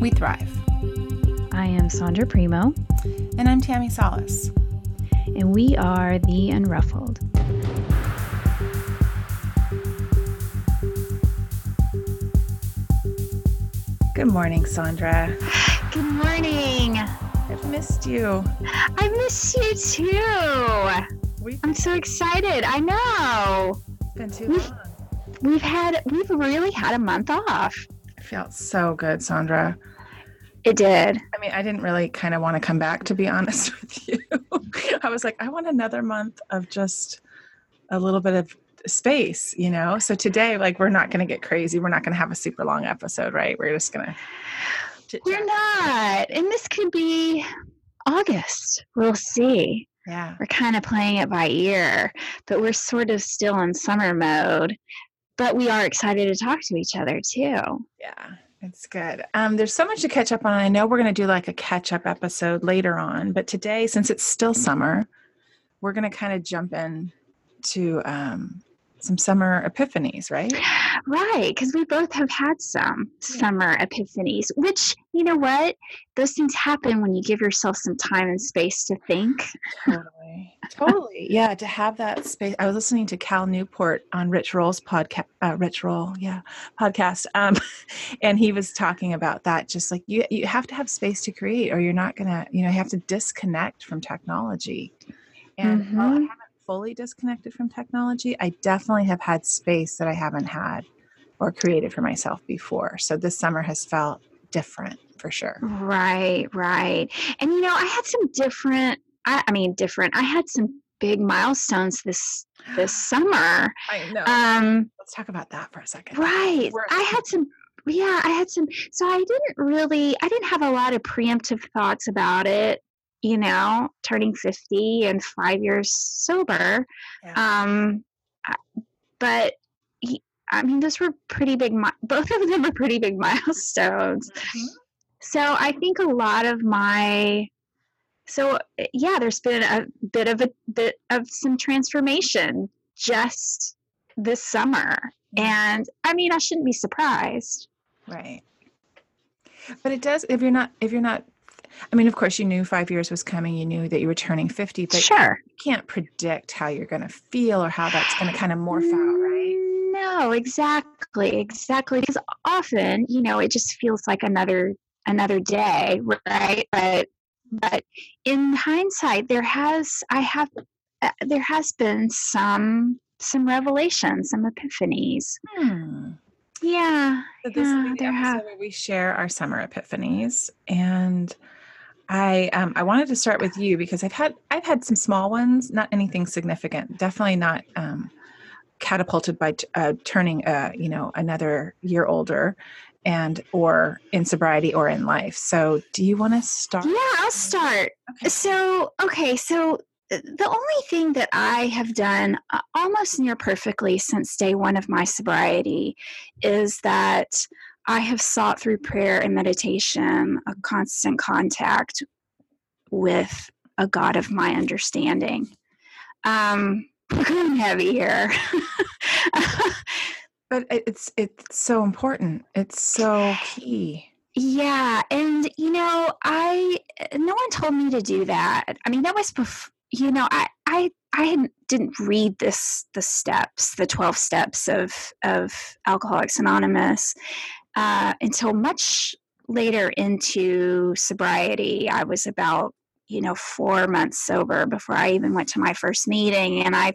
We thrive. I am Sondra Primo. And I'm Tammi Salas. And we are The Unruffled. Good morning, Sondra. Good morning. I've missed you. I miss you too. We, I'm so excited. I know. It's been too we've, long. We've had we've really had a month off. Felt so good, Sondra. It did. I mean, I didn't really kind of want to come back to be honest with you. I was like, I want another month of just a little bit of space, you know? So today, like, we're not going to get crazy. We're not going to have a super long episode, right? We're just going to. We're not. And this could be August. We'll see. Yeah. We're kind of playing it by ear, but we're sort of still in summer mode. But we are excited to talk to each other too. Yeah. It's good. Um, there's so much to catch up on. I know we're going to do like a catch up episode later on, but today, since it's still summer, we're going to kind of jump in to um, some summer epiphanies, right? Right, because we both have had some summer epiphanies, which, you know what? Those things happen when you give yourself some time and space to think. Totally. totally. Yeah, to have that space. I was listening to Cal Newport on Rich Roll's podcast, uh, Rich Roll, yeah, podcast. Um, and he was talking about that, just like you, you have to have space to create, or you're not going to, you know, you have to disconnect from technology. And mm-hmm. while I haven't fully disconnected from technology, I definitely have had space that I haven't had or created for myself before. So this summer has felt different for sure. Right, right. And you know, I had some different I, I mean different. I had some big milestones this this summer. I know. Um let's talk about that for a second. Right. I had some yeah, I had some so I didn't really I didn't have a lot of preemptive thoughts about it you know, turning 50 and five years sober. Yeah. Um, but he, I mean, those were pretty big, both of them are pretty big milestones. Mm-hmm. So I think a lot of my, so yeah, there's been a bit of a bit of some transformation just this summer. Mm-hmm. And I mean, I shouldn't be surprised. Right. But it does, if you're not, if you're not I mean, of course, you knew five years was coming. You knew that you were turning 50, but sure. you can't predict how you're going to feel or how that's going to kind of morph out, right? No, exactly. Exactly. Because often, you know, it just feels like another another day, right? But but in hindsight, there has I have uh, there has been some some revelations, some epiphanies. Hmm. Yeah. So this yeah, is the episode have. where we share our summer epiphanies and I um, I wanted to start with you because I've had I've had some small ones, not anything significant. Definitely not um, catapulted by t- uh, turning uh, you know another year older, and or in sobriety or in life. So, do you want to start? Yeah, I'll start. Okay. So, okay, so uh, the only thing that I have done uh, almost near perfectly since day one of my sobriety is that I have sought through prayer and meditation a constant contact with a God of my understanding. Um, I'm heavy here. but it's it's so important. It's so key. Yeah, and you know, I no one told me to do that. I mean, that was before. You know, I I I didn't read this the steps, the twelve steps of of Alcoholics Anonymous, uh, until much later into sobriety. I was about, you know, four months sober before I even went to my first meeting. And I,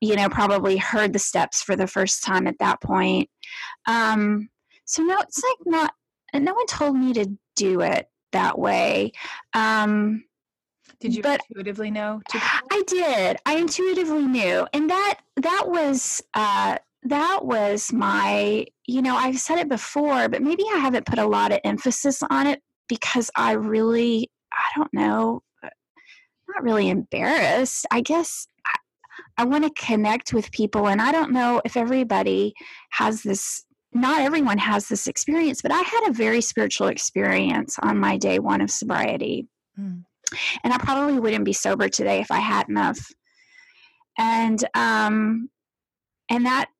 you know, probably heard the steps for the first time at that point. Um, so no, it's like not, no one told me to do it that way. Um, did you but intuitively know? I did. I intuitively knew, and that that was uh, that was my you know i've said it before but maybe i haven't put a lot of emphasis on it because i really i don't know uh, not really embarrassed i guess i, I want to connect with people and i don't know if everybody has this not everyone has this experience but i had a very spiritual experience on my day one of sobriety Mm. and i probably wouldn't be sober today if i hadn't of and um and that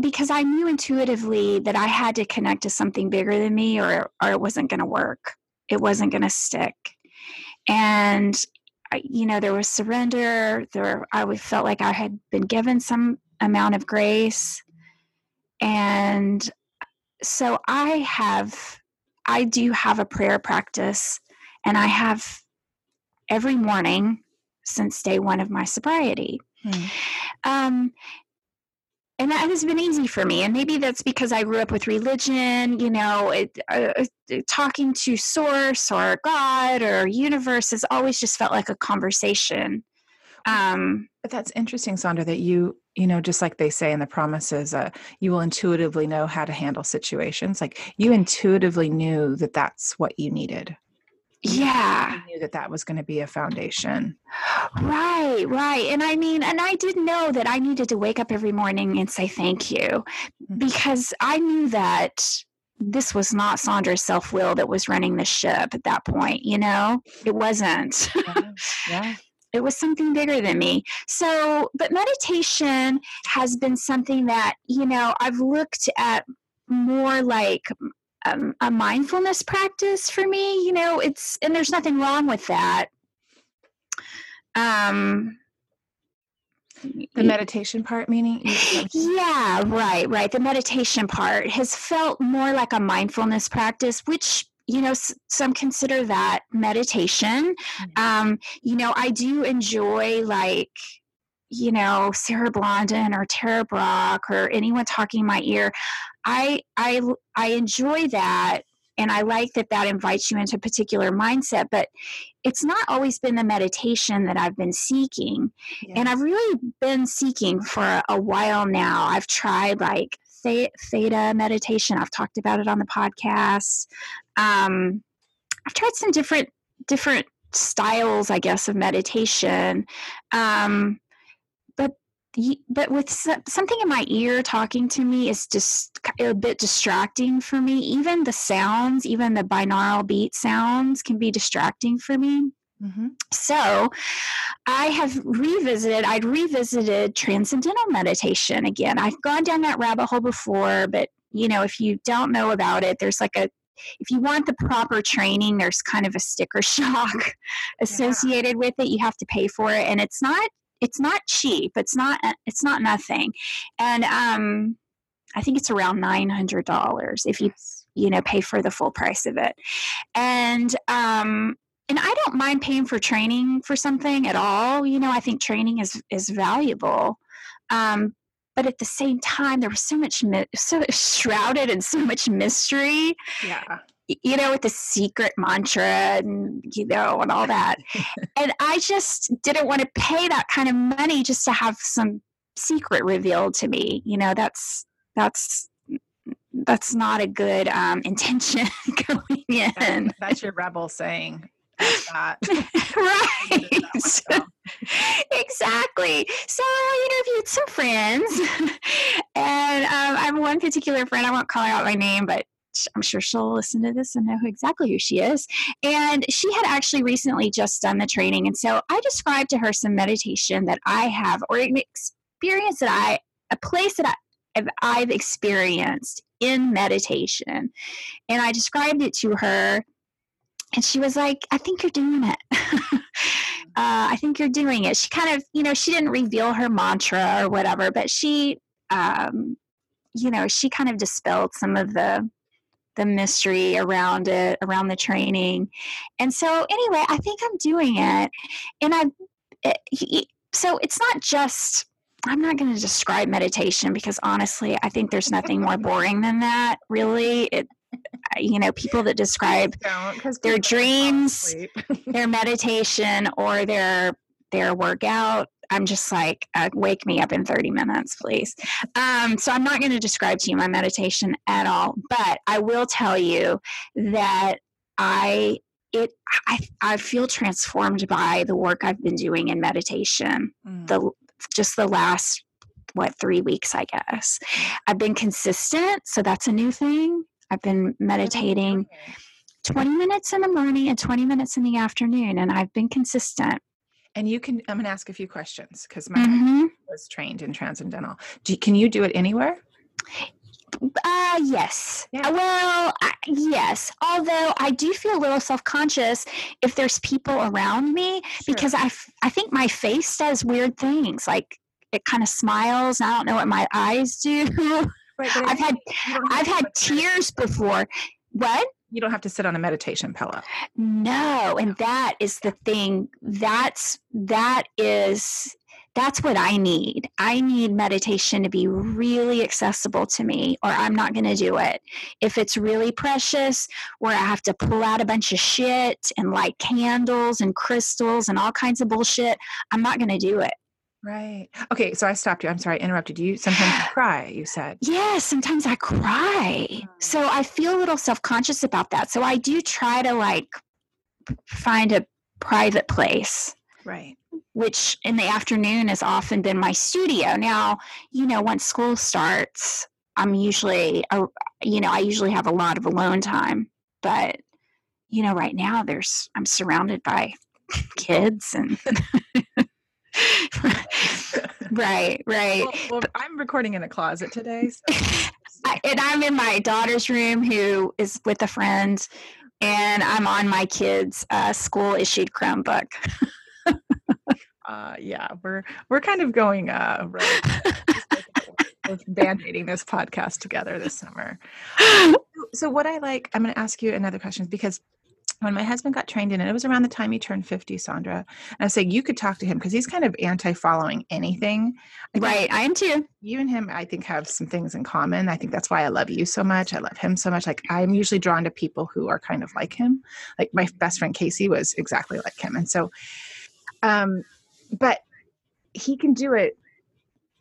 because I knew intuitively that I had to connect to something bigger than me or or it wasn't going to work. It wasn't going to stick. And I- you know, there was surrender, there I felt like I had been given some amount of grace. And so I have I do have a prayer practice and I have every morning since day 1 of my sobriety. Hmm. Um, and that has been easy for me. And maybe that's because I grew up with religion, you know, it, uh, uh, talking to source or God or universe has always just felt like a conversation. Um, But that's interesting, Sondra, that you, you know, just like they say in the promises, uh, you will intuitively know how to handle situations. Like you intuitively knew that that's what you needed. Yeah, knew that that was going to be a foundation. right, right. And I mean, and I did know that I needed to wake up every morning and say thank you Mhm. because I knew that this was not Sondra's self will that was running the ship at that point, you know? It wasn't. Yeah. yeah. it was something bigger than me. So, but meditation has been something that, you know, I've looked at more like um, a mindfulness practice for me. You know, it's, and there's nothing wrong with that. Um, The meditation part, meaning? you- is that what you- yeah, right, right. The meditation part has felt more like a mindfulness practice, which you know s- some consider that meditation. Mhm. Um, you know, I do enjoy like you know Sarah Blondin or Tara Brach or anyone talking in my ear. I I I enjoy that. And I like that that invites you into a particular mindset, but it's not always been the meditation that I've been seeking and I've really been seeking for a, while now. I've tried like theta, theta meditation. I've talked about it on the podcast. Um, I've tried some different different styles, I guess, of meditation. Um, but with something in my ear talking to me is just a bit distracting for me. Even the sounds, even the binaural beat sounds, can be distracting for me. Mhm. So I have revisited, I'd revisited transcendental meditation again. I've gone down that rabbit hole before, but you know, if you don't know about it, there's like a if you want the proper training, there's kind of a sticker shock associated with it. You have to pay for it and it's not it's not cheap. It's not it's not nothing. And um I think it's around $900 if you you know pay for the full price of it. And um and I don't mind paying for training for something at all. You know, I think training is is valuable. Um, but at the same time, there was so much mi- so shrouded in so much mystery. Yeah. You know, with the secret mantra and you know and all that. and I just didn't want to pay that kind of money just to have some secret revealed to me. You know, that's that's that's not a good um, intention going in. That's, that's your rebel saying. That. right exactly so i interviewed some friends and um, i have one particular friend i won't call her out my name but i'm sure she'll listen to this and know exactly who she is. And she had actually recently just done the training. And so i described to her some meditation that i have or an experience that i a place that I, I've, I've experienced in meditation. And i described it to her and she was like i think you're doing it. Uh, i think you're doing it. She kind of you know she didn't reveal her mantra or whatever but she um, you know she kind of dispelled some of the the mystery around it around the training. And so anyway i think i'm doing it. And i eh, it, he- so it's not just i'm not going to describe meditation because honestly i think there's nothing more boring than that really. It you know people that describe Their dreams. their meditation or their their workout I'm just like, uh, wake me up in 30 minutes, please. Um, so I'm not going to describe to you my meditation at all, but I will tell you that I it I, I feel transformed by the work I've been doing in meditation. Mm. The just the last what three weeks, I guess. I've been consistent, so that's a new thing. I've been meditating 20 minutes in the morning and 20 minutes in the afternoon, and I've been consistent. And you can, I'm going to ask a few questions because my Mhm. was trained in transcendental. Do, can you do it anywhere? Uh, yes. Yeah. Well, I, yes. Although I do feel a little self conscious if there's people around me because I, f- I think my face does weird things. Like it kind of smiles. And I don't know what my eyes do. Right, I've had you don't have I've had sit on a tears before. What? You don't have to sit on a meditation pillow. No, and that is the thing. That's that is that's what I need. I need meditation to be really accessible to me, or I'm not going to do it. If it's really precious, where I have to pull out a bunch of shit and light candles and crystals and all kinds of bullshit, I'm not going to do it. Right. Okay. So I stopped you. I'm sorry, I interrupted you. Sometimes you cry, you said. Yeah, sometimes I cry. Hmm. So I feel a little self conscious about that. So I do try to like find a private place. Right. which in the afternoon has often been my studio. Now, you know, once school starts, I'm usually, you know, I usually have a lot of alone time. But, you know, right now there's, I'm surrounded by kids and. right, right. Well, well, I'm recording in a closet today. So I, and I'm in my daughter's room who is with a friend, and I'm on my kids' uh, school issued Chromebook. uh, yeah, we're we're kind of going uh. We're band-aiding this podcast together this summer. So what I like, I'm going to ask you another question because when my husband got trained in it, it was around the time he turned 50, Sondra. And I was saying you could talk to him because he's kind of anti-following anything. I right, I am too. You and him, I think, have some things in common. I think that's why I love you so much. I love him so much. Like I'm usually drawn to people who are kind of like him. Like my best friend Casey was exactly like him. And so um, but he can do it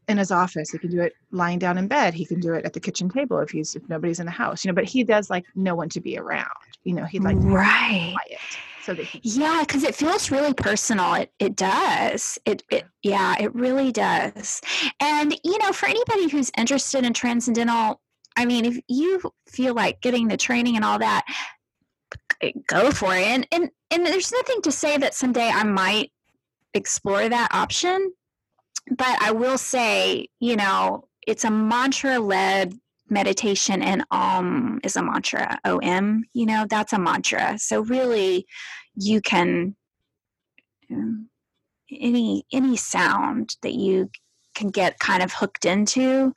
in his office. He can do it lying down in bed. He can do it at the kitchen table if he's if nobody's in the house. You know, but he does like no one to be around. You know, he'd like right. quiet so that he Yeah, because it feels really personal. It it does. It it yeah, it really does. And you know, for anybody who's interested in transcendental, I mean, if you feel like getting the training and all that, go for it. And and and there's nothing to say that someday I might explore that option. But I will say, you know, it's a mantra led meditation and om is a mantra om you know that's a mantra so really you can um, any any sound that you can get kind of hooked into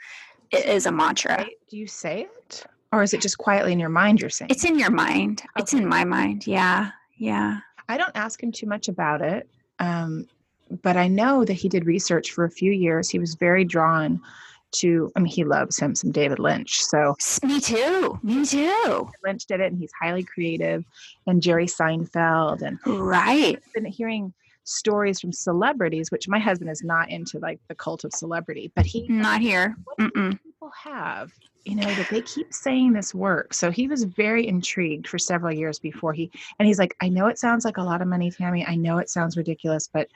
is a mantra Do you say it? Or is it just quietly in your mind you're saying? it's in your mind it's in my mind yeah yeah I don't ask him too much about it. Um, but I know that he did research for a few years. He was very drawn to, I mean, he loves him some David Lynch. So me too me too Lynch did it and he's highly creative and Jerry Seinfeld and right I've been hearing stories from celebrities, which my husband is not into like the cult of celebrity, but he not here people have, you know, that they keep saying this works. So he was very intrigued for several years before he and he's like, I know it sounds like a lot of money, Tammi. I know it sounds ridiculous, but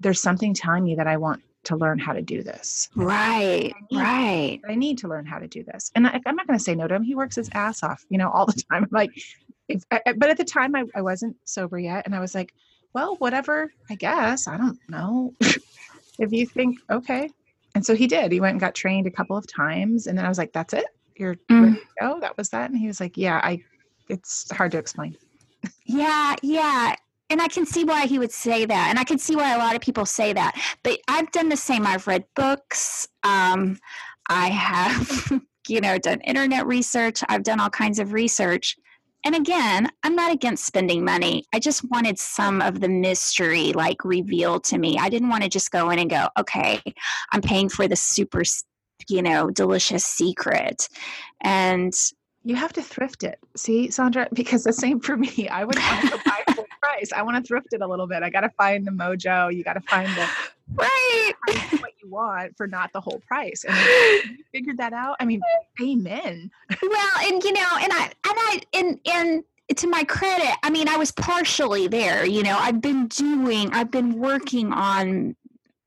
there's something telling me that I want to learn how to do this. right right I need to learn how to do this. And I, I'm not going to say no to him. He works his ass off, you know, all the time. I'm like, if, I, I- but at the time I, I wasn't sober yet. And I was like, well, whatever, I guess. I don't know. if you think, okay. And so he did. He went and got trained a couple of times. And then I was like, that's it? You're Mm. go? That was that? And he was like, yeah, I, it's hard to explain. Yeah, yeah. And I can see why he would say that. And I can see why a lot of people say that. But I've done the same. I've read books. Um, I have, you know, done internet research. I've done all kinds of research. And again, I'm not against spending money. I just wanted some of the mystery like revealed to me. I didn't want to just go in and go, okay, I'm paying for the super, you know, delicious secret. And You have to thrift it. See, Sondra, because the same for me. I would buy I want to thrift it a little bit. I got to find the mojo. You got to find the right. what you want for not the whole price. And you figured that out. I mean, amen. well, and you know, and I and I and and to my credit, I mean, I was partially there. You know, I've been doing, I've been working on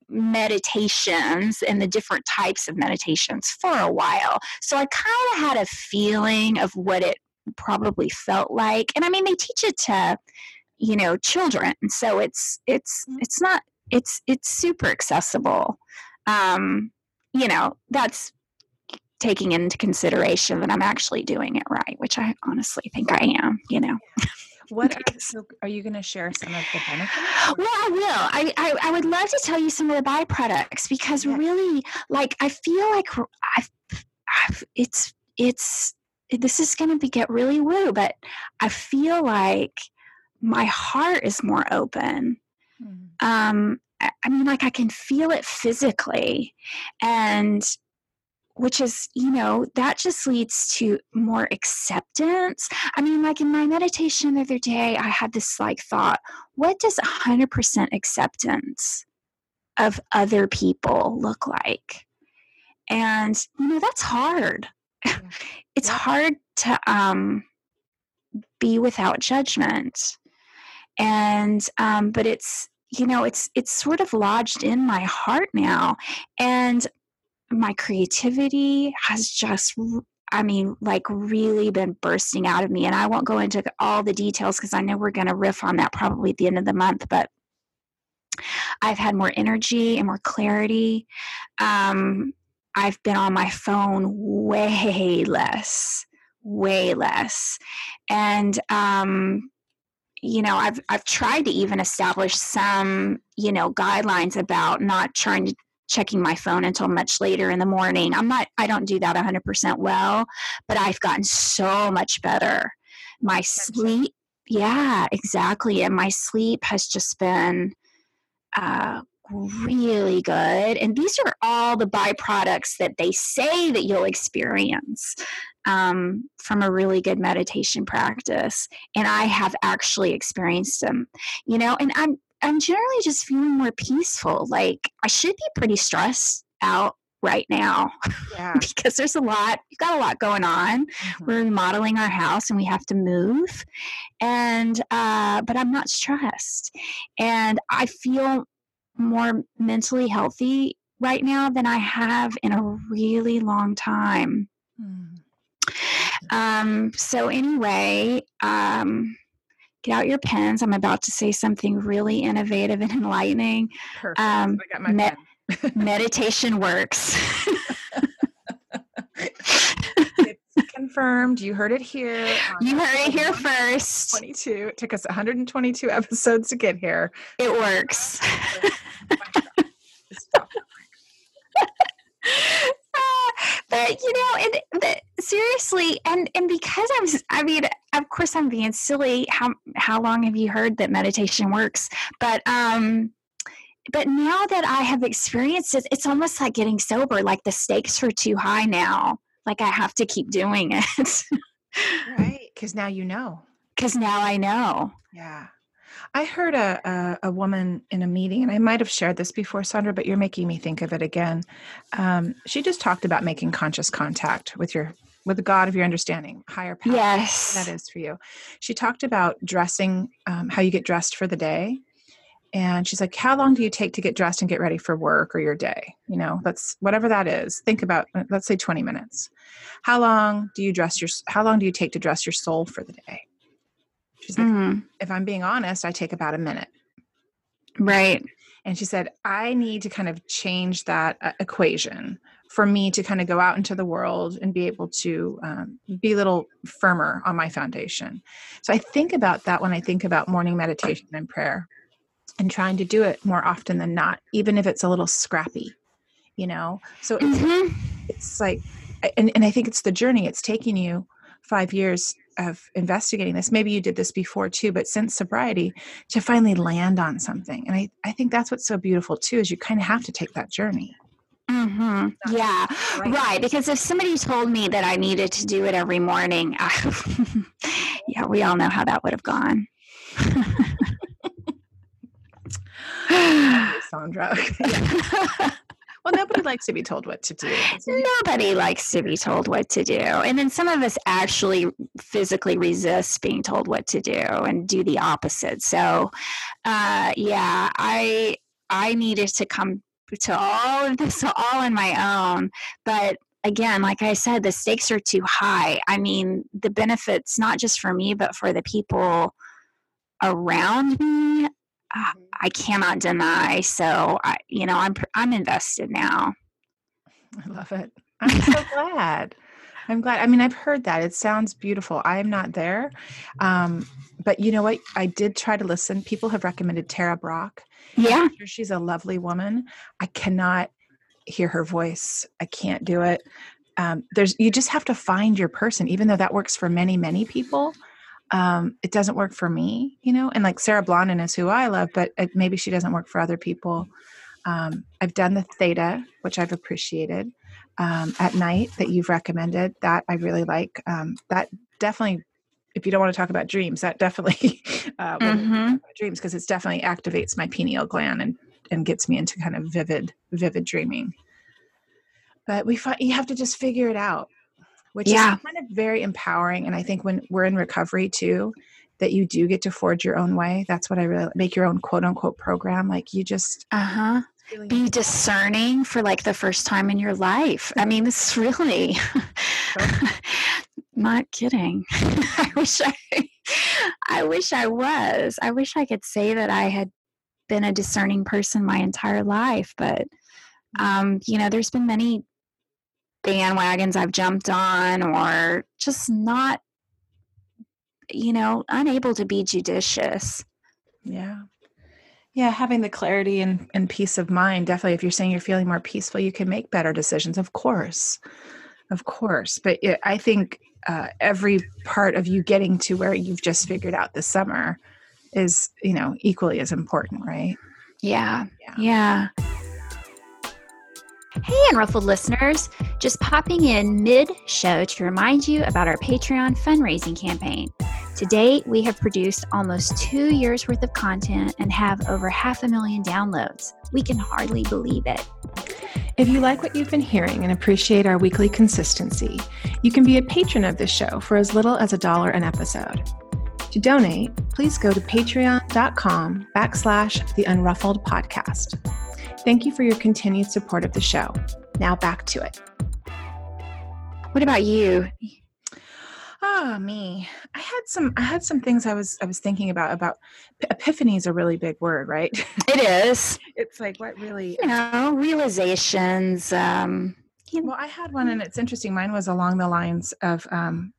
meditations and the different types of meditations for a while. So I kind of had a feeling of what it probably felt like. And I mean, they teach it to, you know, children. So it's it's mm-hmm. it's not it's it's super accessible. Um, you know, that's taking into consideration that I'm actually doing it right, which I honestly think I am, you know. What are, so are you going to share some of the benefits? Well, I will. I, I, I would love to tell you some of the byproducts because yeah. really, like, I feel like I've, I've it's it's this is going to be get really woo, but I feel like my heart is more open. Mm. Um, I mean, like I can feel it physically, and which is, you know, that just leads to more acceptance. I mean, like in my meditation the other day, I had this like thought, what does 100% acceptance of other people look like? And, you know, that's hard. Yeah. it's yeah. hard to um, be without judgment. And, um, but it's, you know it's it's sort of lodged in my heart now and my creativity has just I mean, like really been bursting out of me. And I won't go into all the details because I know we're going to riff on that probably at the end of the month. But I've had more energy and more clarity. Um, I've been on my phone way less, way less. And, um, you know, I've I've tried to even establish some, you know, guidelines about not trying to checking my phone until much later in the morning. I'm not, I don't do that 100% well, but I've gotten so much better. My sleep, yeah, exactly. And my sleep has just been uh, really good. And these are all the byproducts that they say that you'll experience um, from a really good meditation practice. And I have actually experienced them, you know, and I'm I'm generally just feeling more peaceful. Like I should be pretty stressed out right now yeah. because there's a lot we've got a lot going on mm-hmm. we're remodeling our house and we have to move and uh, but i'm not stressed and i feel more mentally healthy right now than i have in a really long time mm. Um, so anyway um, get out your pens. I'm about to say something really innovative and enlightening. Perfect. Um, I got my me- meditation works. it's confirmed. You heard it here. You heard it here first. 22. It took us 122 episodes to get here. It works. But you know, and the, seriously, and and because I'm, I mean, of course, I'm being silly. How how long have you heard that meditation works? But um, but now that I have experienced it, it's almost like getting sober. Like the stakes are too high now. Like I have to keep doing it. right, because now you know. Because now I know. Yeah. I heard a, a, a woman in a meeting, and I might have shared this before, Sondra, but you're making me think of it again. Um, she just talked about making conscious contact with your with the God of your understanding, higher power. Yes, that is for you. She talked about dressing, um, how you get dressed for the day, and she's like, "How long do you take to get dressed and get ready for work or your day? You know, that's whatever that is. Think about, let's say, 20 minutes. How long do you dress your? How long do you take to dress your soul for the day? She's like, mm-hmm. if I'm being honest, I take about a minute. Right. And she said, I need to kind of change that uh, equation for me to kind of go out into the world and be able to um, be a little firmer on my foundation. So I think about that when I think about morning meditation and prayer and trying to do it more often than not, even if it's a little scrappy, you know? So it's, mm-hmm. it's like, and, and I think it's the journey it's taking you five years of investigating this maybe you did this before too but since sobriety to finally land on something and i, I think that's what's so beautiful too is you kind of have to take that journey Mm-hmm. Yeah, right. right. Because if somebody told me that I needed to do it every morning, I, yeah, we all know how that would have gone. Sondra. well, nobody likes to be told what to do. Nobody likes to be told what to do. And then some of us actually physically resist being told what to do and do the opposite. So, uh, yeah, I I needed to come to all of this all on my own. But again, like I said, the stakes are too high. I mean, the benefits not just for me, but for the people around me mm-hmm. I cannot deny. So I, you know, I'm I'm invested now. I love it. I'm so glad. I'm glad. I mean, I've heard that. It sounds beautiful. I'm not there. Um, but you know what? I did try to listen. People have recommended Tara Brach. Yeah. Sure she's a lovely woman. I cannot hear her voice. I can't do it. Um, there's you just have to find your person, even though that works for many, many people um, it doesn't work for me, you know. And like Sarah Blondin is who I love, but it, maybe she doesn't work for other people. Um, I've done the theta, which I've appreciated um, at night that you've recommended. That I really like. Um, that definitely, if you don't want to talk about dreams, that definitely uh, mm-hmm. dreams because it definitely activates my pineal gland and and gets me into kind of vivid, vivid dreaming. But we find you have to just figure it out which yeah. is kind of very empowering. And I think when we're in recovery too, that you do get to forge your own way. That's what I really make your own quote unquote program. Like you just uh huh be discerning for like the first time in your life. I mean, this is really not kidding. I wish I, I wish I was. I wish I could say that I had been a discerning person my entire life, but mm. um, you know, there's been many bandwagons I've jumped on or just not, you know, unable to be judicious. Yeah. Yeah, having the clarity and, and peace of mind. Definitely, if you're saying you're feeling more peaceful, you can make better decisions. Of course. Of course. But it, I think uh, every part of you getting to where you've just figured out this summer is, you know, equally as important, right? Yeah. Yeah. yeah. Hey, Unruffled listeners! Just popping in mid show to remind you about our Patreon fundraising campaign. To date, we have produced almost two years worth of content and have over half a million downloads. We can hardly believe it. If you like what you've been hearing and appreciate our weekly consistency, you can be a patron of this show for as little as a dollar an episode. To donate, please go to patreon.com backslash the unruffled podcast. Thank you for your continued support of the show. Now back to it. What about you? Oh, me. I had some I had some things I was I was thinking about about epiphany is a really big word, right? It is. it's like what really you know, realizations um you know. Well, I had one and it's interesting. Mine was along the lines of um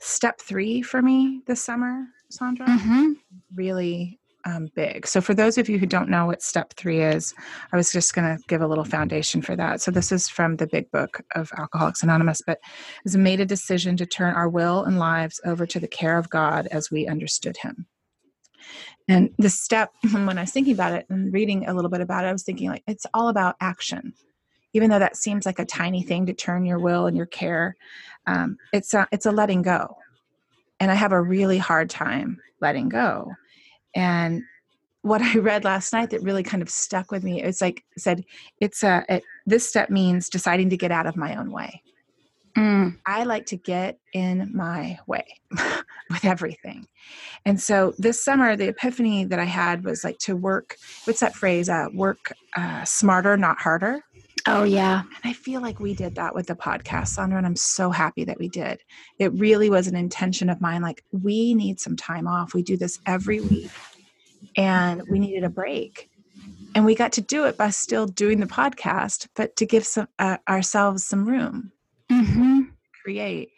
step 3 for me this summer, Sondra. Mm-hmm. Really um, big. So, for those of you who don't know what step three is, I was just going to give a little foundation for that. So, this is from the big book of Alcoholics Anonymous, but has made a decision to turn our will and lives over to the care of God as we understood Him. And the step, when I was thinking about it and reading a little bit about it, I was thinking like it's all about action. Even though that seems like a tiny thing to turn your will and your care, um, it's a, it's a letting go. And I have a really hard time letting go and what I read last night that really kind of stuck with me, it's like said, it's a it, this step means deciding to get out of my own way. Mm. I like to get in my way with everything. And so this summer, the epiphany that I had was like to work, what's that phrase? Uh, work uh, smarter, not harder. Oh, yeah. And I feel like we did that with the podcast, Sondra, and I'm so happy that we did. It really was an intention of mine. Like, we need some time off. We do this every week, and we needed a break. And we got to do it by still doing the podcast, but to give some uh, ourselves some room, mm-hmm. Create.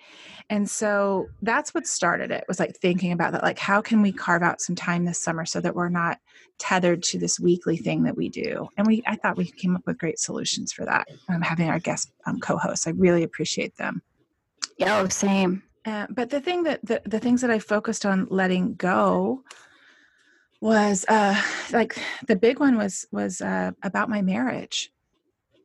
And so that's what started it was like thinking about that. Like, how can we carve out some time this summer so that we're not tethered to this weekly thing that we do? And we, I thought we came up with great solutions for that. Um, having our guest um, co-hosts, I really appreciate them. Yeah, oh, same. Uh, but the thing that the, the things that I focused on letting go was uh like the big one was was uh, about my marriage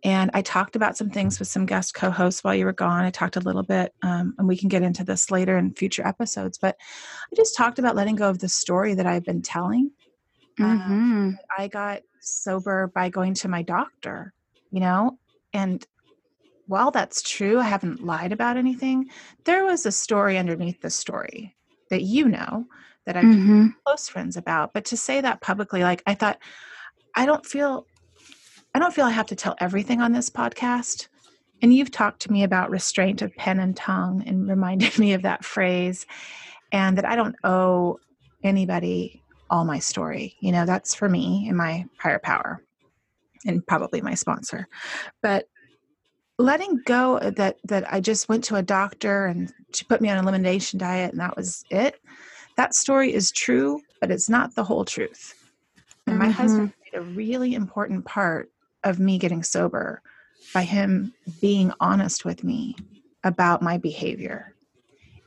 and I talked about some things with some guest co hosts while you were gone. I talked a little bit, um, and we can get into this later in future episodes, but I just talked about letting go of the story that I've been telling. Um, mm-hmm. Um, I got sober by going to my doctor, you know? And while that's true, I haven't lied about anything. There was a story underneath the story that you know that I'm Mm-hmm. close friends about. But to say that publicly, like I thought, I don't feel, I don't feel I have to tell everything on this podcast. And you've talked to me about restraint of pen and tongue and reminded me of that phrase, and that I don't owe anybody all my story. You know, that's for me and my higher power, and probably my sponsor. But letting go that that I just went to a doctor and she put me on an elimination diet and that was it. That story is true, but it's not the whole truth. And my husband mm-hmm. played a really important part of me getting sober by him being honest with me about my behavior.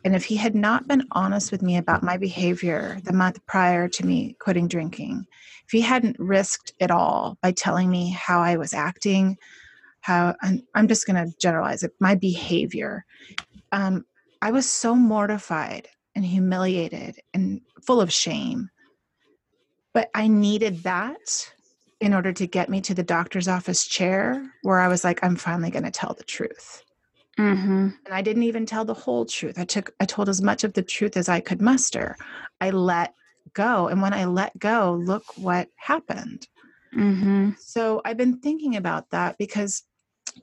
And if he had not been honest with me about my behavior the month prior to me quitting drinking, if he hadn't risked it all by telling me how I was acting, how I'm, I'm just going to generalize it, my behavior, um, I was so mortified and humiliated and full of shame. But I needed that in order to get me to the doctor's office chair where I was like, I'm finally going to tell the truth. Mm-hmm. And I didn't even tell the whole truth. I took I told as much of the truth as I could muster. I let go. And when I let go, look what happened. Mm-hmm. So I've been thinking about that because,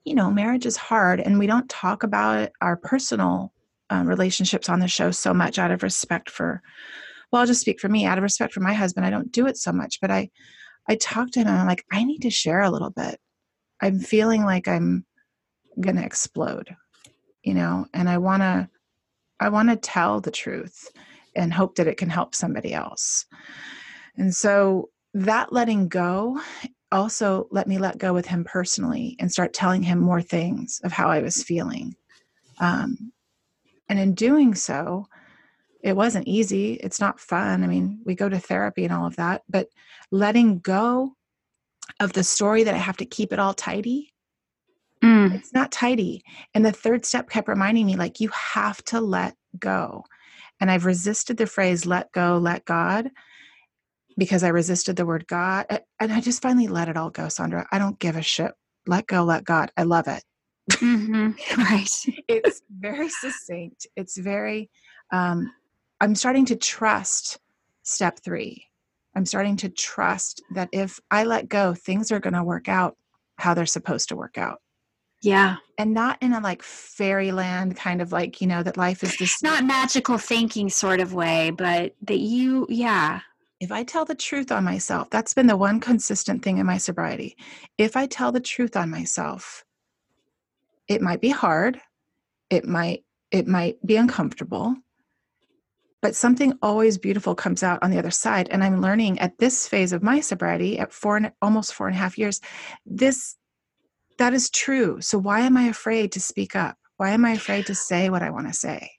you know, marriage is hard and we don't talk about it, our personal um, relationships on the show so much out of respect for, well, I'll just speak for me. Out of respect for my husband, I don't do it so much, but I, I talked to him and I'm like, I need to share a little bit. I'm feeling like I'm going to explode, you know, and I want to, I want to tell the truth and hope that it can help somebody else. And so that letting go also let me let go with him personally and start telling him more things of how I was feeling. Um, and in doing so, it wasn't easy. It's not fun. I mean, we go to therapy and all of that, but letting go of the story that I have to keep it all tidy, Mm. it's not tidy. And the third step kept reminding me, like, you have to let go. And I've resisted the phrase let go, let God because I resisted the word God. And I just finally let it all go, Sondra. I don't give a shit. Let go, let God. I love it. Mm-hmm. Right. It's very succinct. It's very, um, I'm starting to trust step three. I'm starting to trust that if I let go, things are going to work out how they're supposed to work out. Yeah. And not in a like fairyland kind of like, you know, that life is this. Not magical thinking sort of way, but that you, yeah. if I tell the truth on myself, that's been the one consistent thing in my sobriety. If I tell the truth on myself, it might be hard, it might it might be uncomfortable, but something always beautiful comes out on the other side. And I'm learning at this phase of my sobriety, at four and almost four and a half years, this that is true. So why am I afraid to speak up? Why am I afraid to say what I want to say?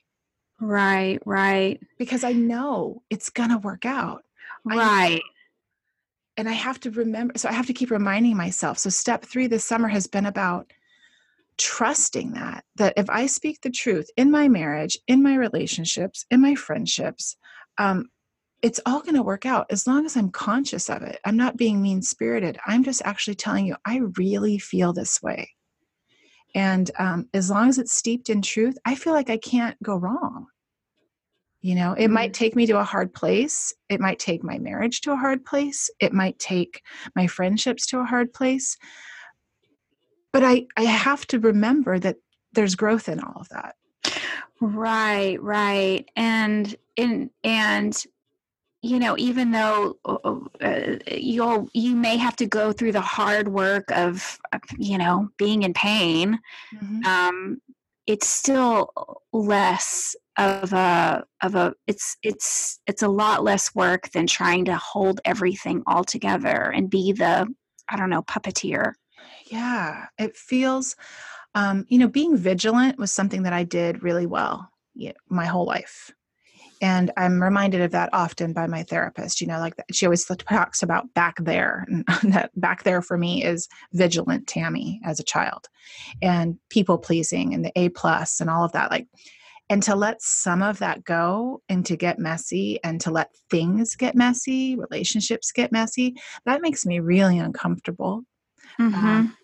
Right, right, Because I know it's gonna work out. I- right. and I have to remember, so I have to keep reminding myself. So, step three this summer has been about trusting that, that if I speak the truth in my marriage, in my relationships, in my friendships, um, it's all going to work out as long as I'm conscious of it. I'm not being mean spirited. I'm just actually telling you, I really feel this way. And um, as long as it's steeped in truth, I feel like I can't go wrong. You know, it might take me to a hard place. It might take my marriage to a hard place. It might take my friendships to a hard place. But I, I have to remember that there's growth in all of that. Right, right. And and and you know, even though uh, uh, you'll you may have to go through the hard work of of, you know being in pain, um, it's still less of a of a it's it's it's a lot less work than trying to hold everything all together and be the I don't know puppeteer. Yeah, it feels, um, you know, being vigilant was something that I did really well yeah, my whole life. And I'm reminded of that often by my therapist. You know, like that, she always talks about back there. And that back there for me is vigilant Tammi as a child and people pleasing and the A plus and all of that. Like, and to let some of that go and to get messy and to let things get messy relationships get messy that makes me really uncomfortable Mhm. um,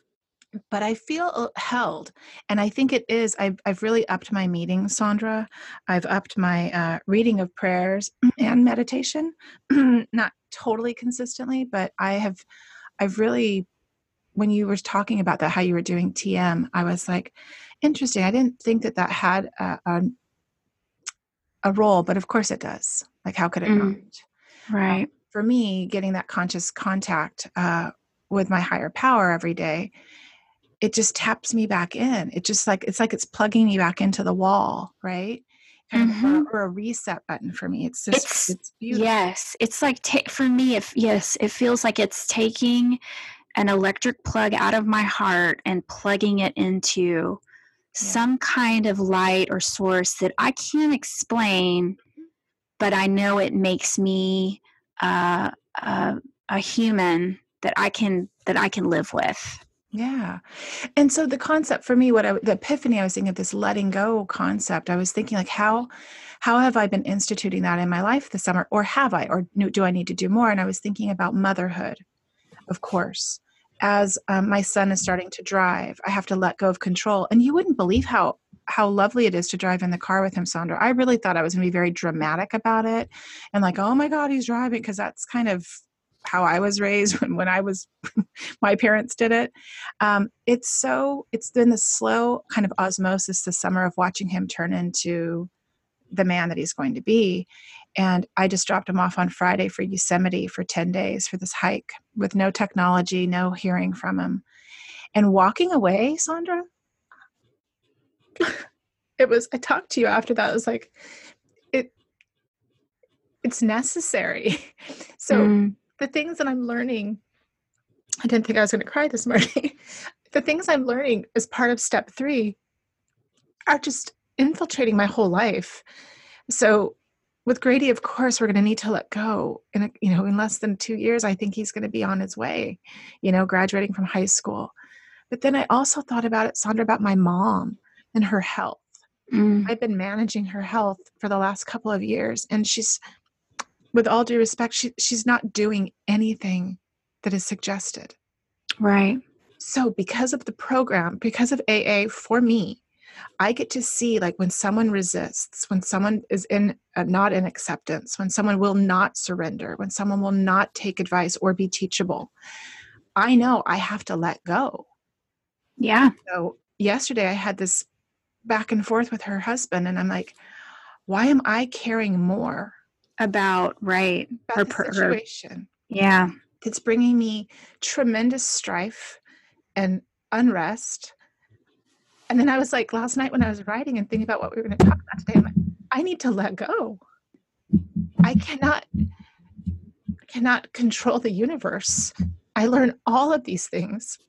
but I feel uh, held. And I think it is, I've, I've really upped my meetings, Sondra. I've upped my uh, reading of prayers and meditation, not totally consistently, but I have, I've really, when you were talking about that, how you were doing TM, I was like, interesting. I didn't think that that had a, a, a role, but of course it does. Like, how could it Mm. not? right. for me, getting that conscious contact uh, with my higher power every day, it just taps me back in. It just like it's like it's plugging me back into the wall, right? Mhm. or, or a reset button for me. It's just It's- it's, beautiful. Yes, it's like ta- for me. If yes, it feels like it's taking an electric plug out of my heart and plugging it into some kind of light or source that I can't explain, but I know it makes me uh, uh, a human that I can that I can live with. Yeah. And so the concept for me, what I, the epiphany I was thinking of this letting go concept, I was thinking like how, how have I been instituting that in my life this summer or have I, or do I need to do more? And I was thinking about motherhood, of course, as um, my son is starting to drive, I have to let go of control. And you wouldn't believe how, how lovely it is to drive in the car with him, Sondra. I really thought I was going to be very dramatic about it and like, oh my God, he's driving. Cause that's kind of how I was raised when, when I was, my parents did it. Um, it's so it's been the slow kind of osmosis this summer of watching him turn into the man that he's going to be. And i just dropped him off on friday for yosemite for 10 days for this hike with no technology no hearing from him. And walking away Sondra? It was i talked to you after that. It was like it it's necessary. So Mm, the things that I'm learning, I didn't think I was going to cry this morning. the things I'm learning as part of step three are just infiltrating my whole life. So with Grady, of course, we're going to need to let go. And you know, in less than two years, I think he's going to be on his way. You know, graduating from high school. But then I also thought about it, Sondra, about my mom and her health. mm, I've been managing her health for the last couple of years, and she's, with all due respect, she, she's not doing anything that is suggested. right. So, because of the program, because of AA for me, I get to see like when someone resists, when someone is in uh, not in acceptance, when someone will not surrender, when someone will not take advice or be teachable. I know I have to let go. Yeah. So, yesterday I had this back and forth with her husband, and I'm like, why am I caring more About right. about Her the per- her- situation Yeah. it's bringing me tremendous strife and unrest? And then I was like, last night when I was writing and thinking about what we were going to talk about today, I'm like, I need to let go. I cannot cannot control the universe. I learn all of these things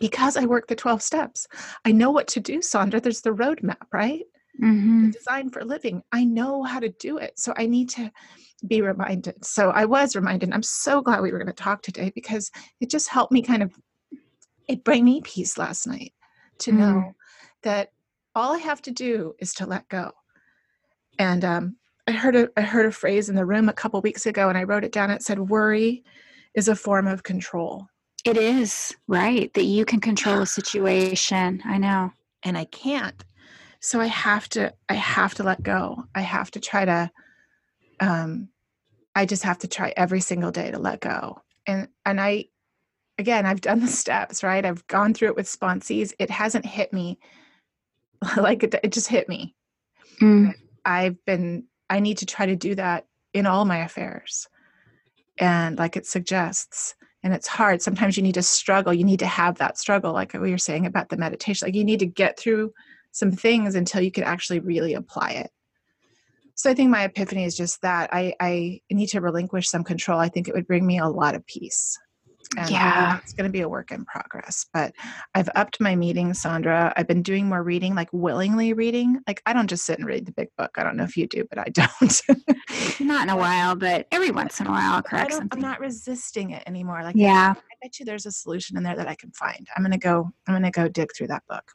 because I work the 12 steps. I know what to do, Sondra. There's the roadmap, right? Hmm Design for living. I know how to do it. So I need to be reminded. So I was reminded. I'm so glad we were going to talk today because it just helped me kind of it bring me peace last night to Mm. know that all I have to do is to let go. And um, I heard a I heard a phrase in the room a couple weeks ago, and I wrote it down. It said, "Worry is a form of control," It is right that you can control a situation. I know. and I can't. So I have to. I have to let go. I have to try to. Um, I just have to try every single day to let go. And and I, again, I've done the steps. Right. I've gone through it with sponsees. It hasn't hit me like it. It just hit me. Mm, I've been, I need to try to do that in all my affairs. And like it suggests, and it's hard. Sometimes you need to struggle. You need to have that struggle, like we were saying about the meditation. Like you need to get through some things until you can actually really apply it. So I think my epiphany is just that I, I need to relinquish some control. I think it would bring me a lot of peace. And Yeah. it's going to be a work in progress. But I've upped my meetings, Sondra. I've been doing more reading, like willingly reading. Like I don't just sit and read the big book. I don't know if you do, but I don't. Not in a while, but every once in a while, correct. I'm not resisting it anymore. Like yeah. I bet you there's a solution in there that I can find. I'm gonna go. I'm gonna go dig through that book.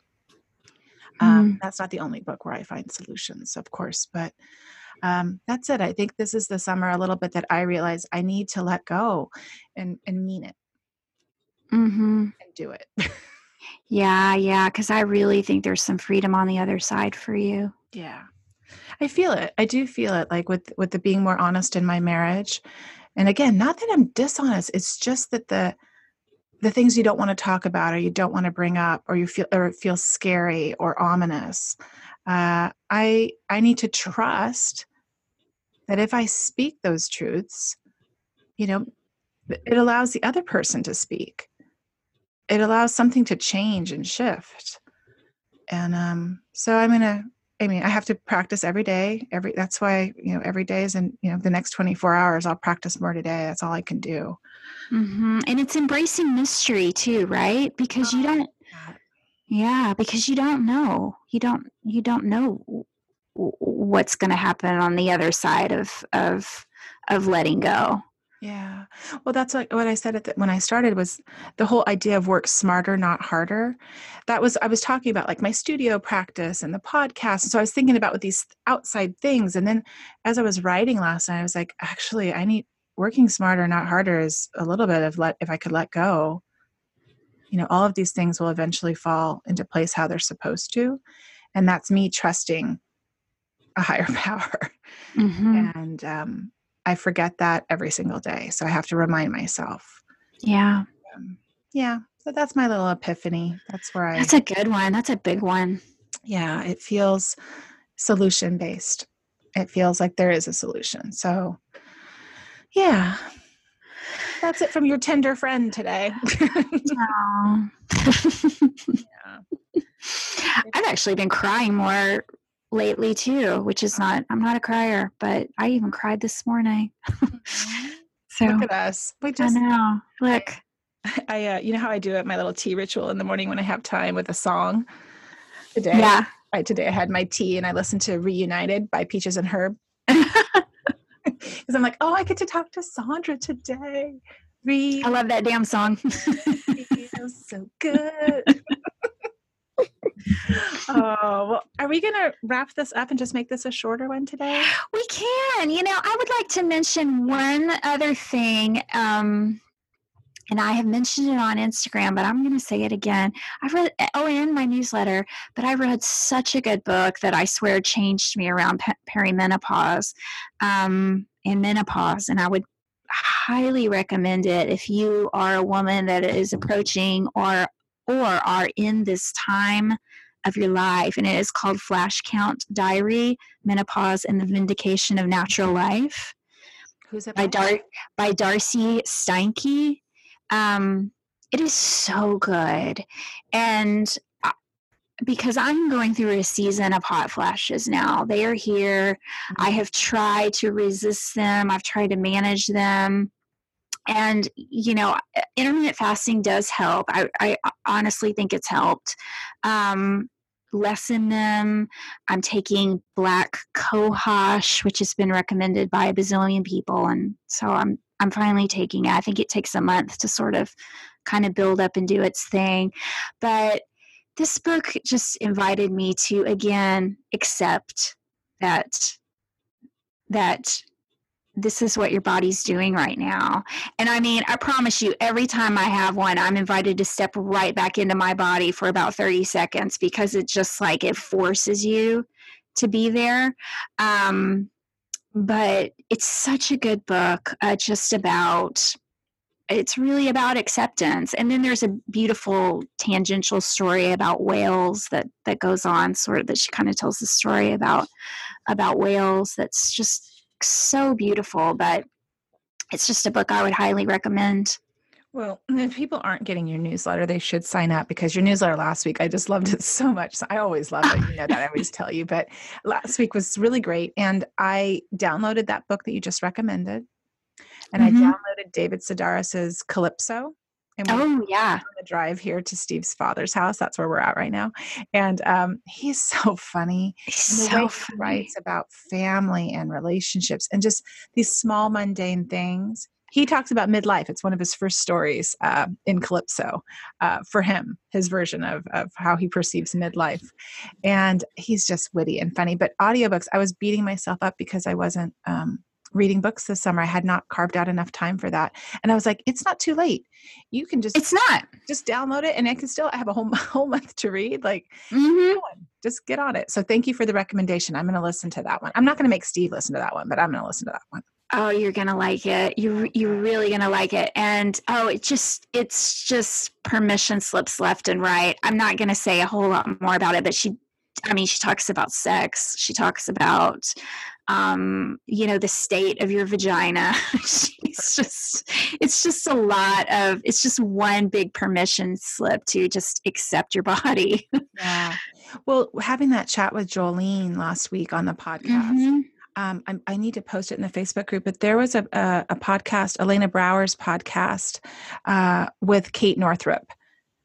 Um, That's not the only book where I find solutions, of course, but um, that's it. I think this is the summer a little bit that I realize I need to let go and and mean it Mm-hmm. and do it. Yeah, yeah, because I really think there's some freedom on the other side for you. yeah, I feel it. I do feel it. Like with with the being more honest in my marriage, and again, not that I'm dishonest. It's just that the the things you don't want to talk about or you don't want to bring up or you feel or it feels scary or ominous uh, i i need to trust that if i speak those truths you know it allows the other person to speak. It allows something to change and shift. And um so i'm gonna i mean i have to practice every day every that's why you know every day is in you know the next 24 hours i'll practice more today that's all i can do hmm And it's embracing mystery too, right? Because you don't, yeah, because you don't know. You don't. You don't know what's going to happen on the other side of of of letting go. Yeah. Well, that's like what I said at the, when I started was the whole idea of work smarter, not harder. That was I was talking about like my studio practice and the podcast. So I was thinking about with these outside things, and then as I was writing last night, I was like, actually, I need working smarter, not harder is a little bit of let if I could let go. You know, all of these things will eventually fall into place how they're supposed to, and that's me trusting a higher power hmm and um, I forget that every single day. So I have to remind myself. Yeah, Um, yeah, so that's my little epiphany. That's where I. that's a good one. That's a big one. yeah, it feels solution based. It feels like there is a solution. So, yeah, that's it from your tender friend today. Aw. I've actually been crying more lately too, which is not. I'm not a crier, but I even cried this morning. So Look at us. We I just, know. Look, I, uh, you know how I do it, my little tea ritual in the morning when I have time with a song. Today, yeah. I, today I had my tea and I listened to Reunited by Peaches and Herb. Because I'm like, oh, I get to talk to Sondra today. Read I love that damn song. feels so good. oh, well, are we going to wrap this up and just make this a shorter one today? we can. You know, I would like to mention one other thing. Um, and I have mentioned it on Instagram, but I'm going to say it again. I read, oh, in my newsletter, but I read such a good book that I swear changed me around pe- perimenopause um, and menopause. And I would highly recommend it if you are a woman that is approaching or or are in this time of your life and it is called flash count diary menopause and the vindication of natural life Who's it by, by? Dar- by darcy steinke um, it is so good. And because i'm going through a season of hot flashes now they are here. I have tried to resist them. I've tried to manage them. And you know intermittent fasting does help. I, I honestly think it's helped um, lessen them. I'm taking black cohosh which has been recommended by a bazillion people and so i'm i'm finally taking it i think it takes a month to sort of kind of build up and do its thing but this book just invited me to again accept that that this is what your body's doing right now. And I mean, I promise you, every time I have one, I'm invited to step right back into my body for about 30 seconds because it just like it forces you to be there. Um, but it's such a good book, uh, just about. It's really about acceptance, and then there's a beautiful tangential story about whales that that goes on, sort of that she kind of tells the story about about whales. That's just so beautiful, but it's just a book I would highly recommend. Well, if people aren't getting your newsletter, they should sign up because your newsletter last week, I just loved it so much. I always love it. You know that I always tell you, but last week was really great. And I downloaded that book that you just recommended. And Mhm. I downloaded David Sedaris's Calypso. And Oh yeah, on the drive here to Steve's father's house. That's where we're at right now. And um, he's so funny. the so way he writes about family and relationships and just these small mundane things. He talks about midlife. It's one of his first stories uh, in Calypso uh, for him, his version of, of how he perceives midlife. And he's just witty and funny. But audiobooks, I was beating myself up because I wasn't um, reading books this summer. I had not carved out enough time for that. And I was like, it's not too late. You can just It's not. just download it and I can still I have a whole whole month to read. Like Mhm. just get on it. So thank you for the recommendation. I'm going to listen to that one. I'm not going to make Steve listen to that one, but I'm going to listen to that one. Oh, you're gonna like it. You you're really gonna like it. And oh, it just it's just permission slips left and right. I'm not gonna say a whole lot more about it, but she I mean, she talks about sex. She talks about um, you know, the state of your vagina. She's just it's just a lot of it's just one big permission slip to just accept your body. Yeah. Well, having that chat with Jolene last week on the podcast, Mhm. Um, I, I need to post it in the Facebook group, but there was a, a, a podcast, Elena Brower's podcast uh, with Kate Northrup,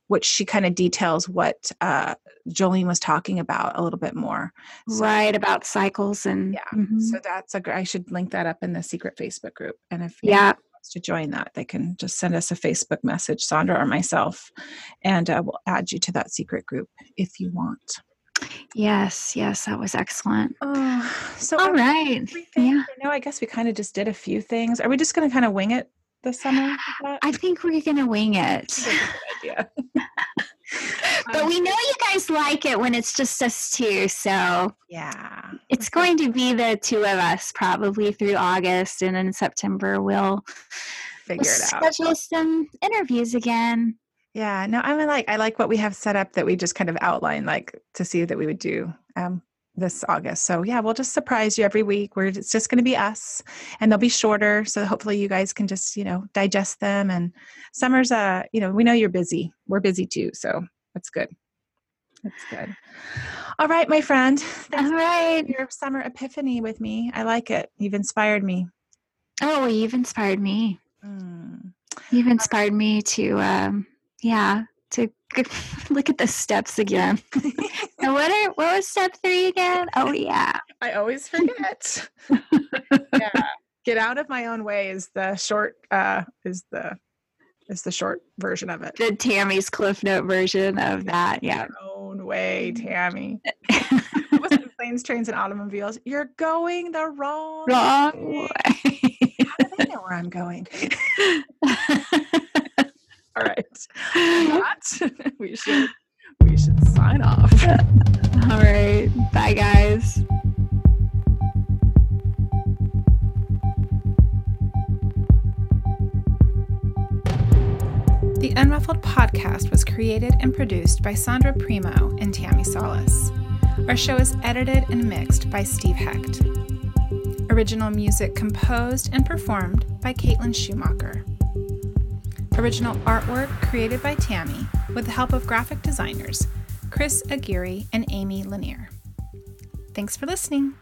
which she kind of details what uh, Jolene was talking about a little bit more. So- Right about cycles and Yeah. mhm. So that's a I should link that up in the secret Facebook group. And if yeah. wants to join that, they can just send us a Facebook message, Sondra or myself, and uh, we'll add you to that secret group if you want. Yes, yes, that was excellent. Oh, so All right. Yeah. now, I guess we kind of just did a few things. Are we just going to kind of wing it this summer? I think we're gonna wing it. That's a idea. But um, we know you guys like it when it's just us two, so yeah. it's going to be the two of us probably through August, and in September we'll, Figure we'll it out. schedule some interviews again. Yeah, no, I mean, like I like what we have set up that we just kind of outline, like to see that we would do um, this August. So yeah, we'll just surprise you every week. Where it's just going to be us, and they'll be shorter, so hopefully you guys can just you know digest them. And summer's, uh, you know, we know you're busy. We're busy too, so that's good. That's good. All right, my friend. All right. your summer epiphany with me. I like it. You've inspired me. Oh, you've inspired me. Mm. You've inspired me to, um, yeah, to look at the steps again. and what are what was step three again? Oh yeah. I always forget. yeah. Get out of my own way is the short uh is the is the short version of it. The Tammi's Cliff Note version of that. Yeah. Your own way, Tammi. it wasn't planes, trains, and automobiles. You're going the wrong Wrong way. way. How do they know where I'm going? All right. That, we should we should sign off. All right. Bye, guys. The Unruffled podcast was created and produced by Sondra Primo and Tammi Solis. Our show is edited and mixed by Steve Hecht. Original music composed and performed by Caitlin Schumacher. Original artwork created by Tammi with the help of graphic designers Chris Aguirre and Amy Lanier. Thanks for listening.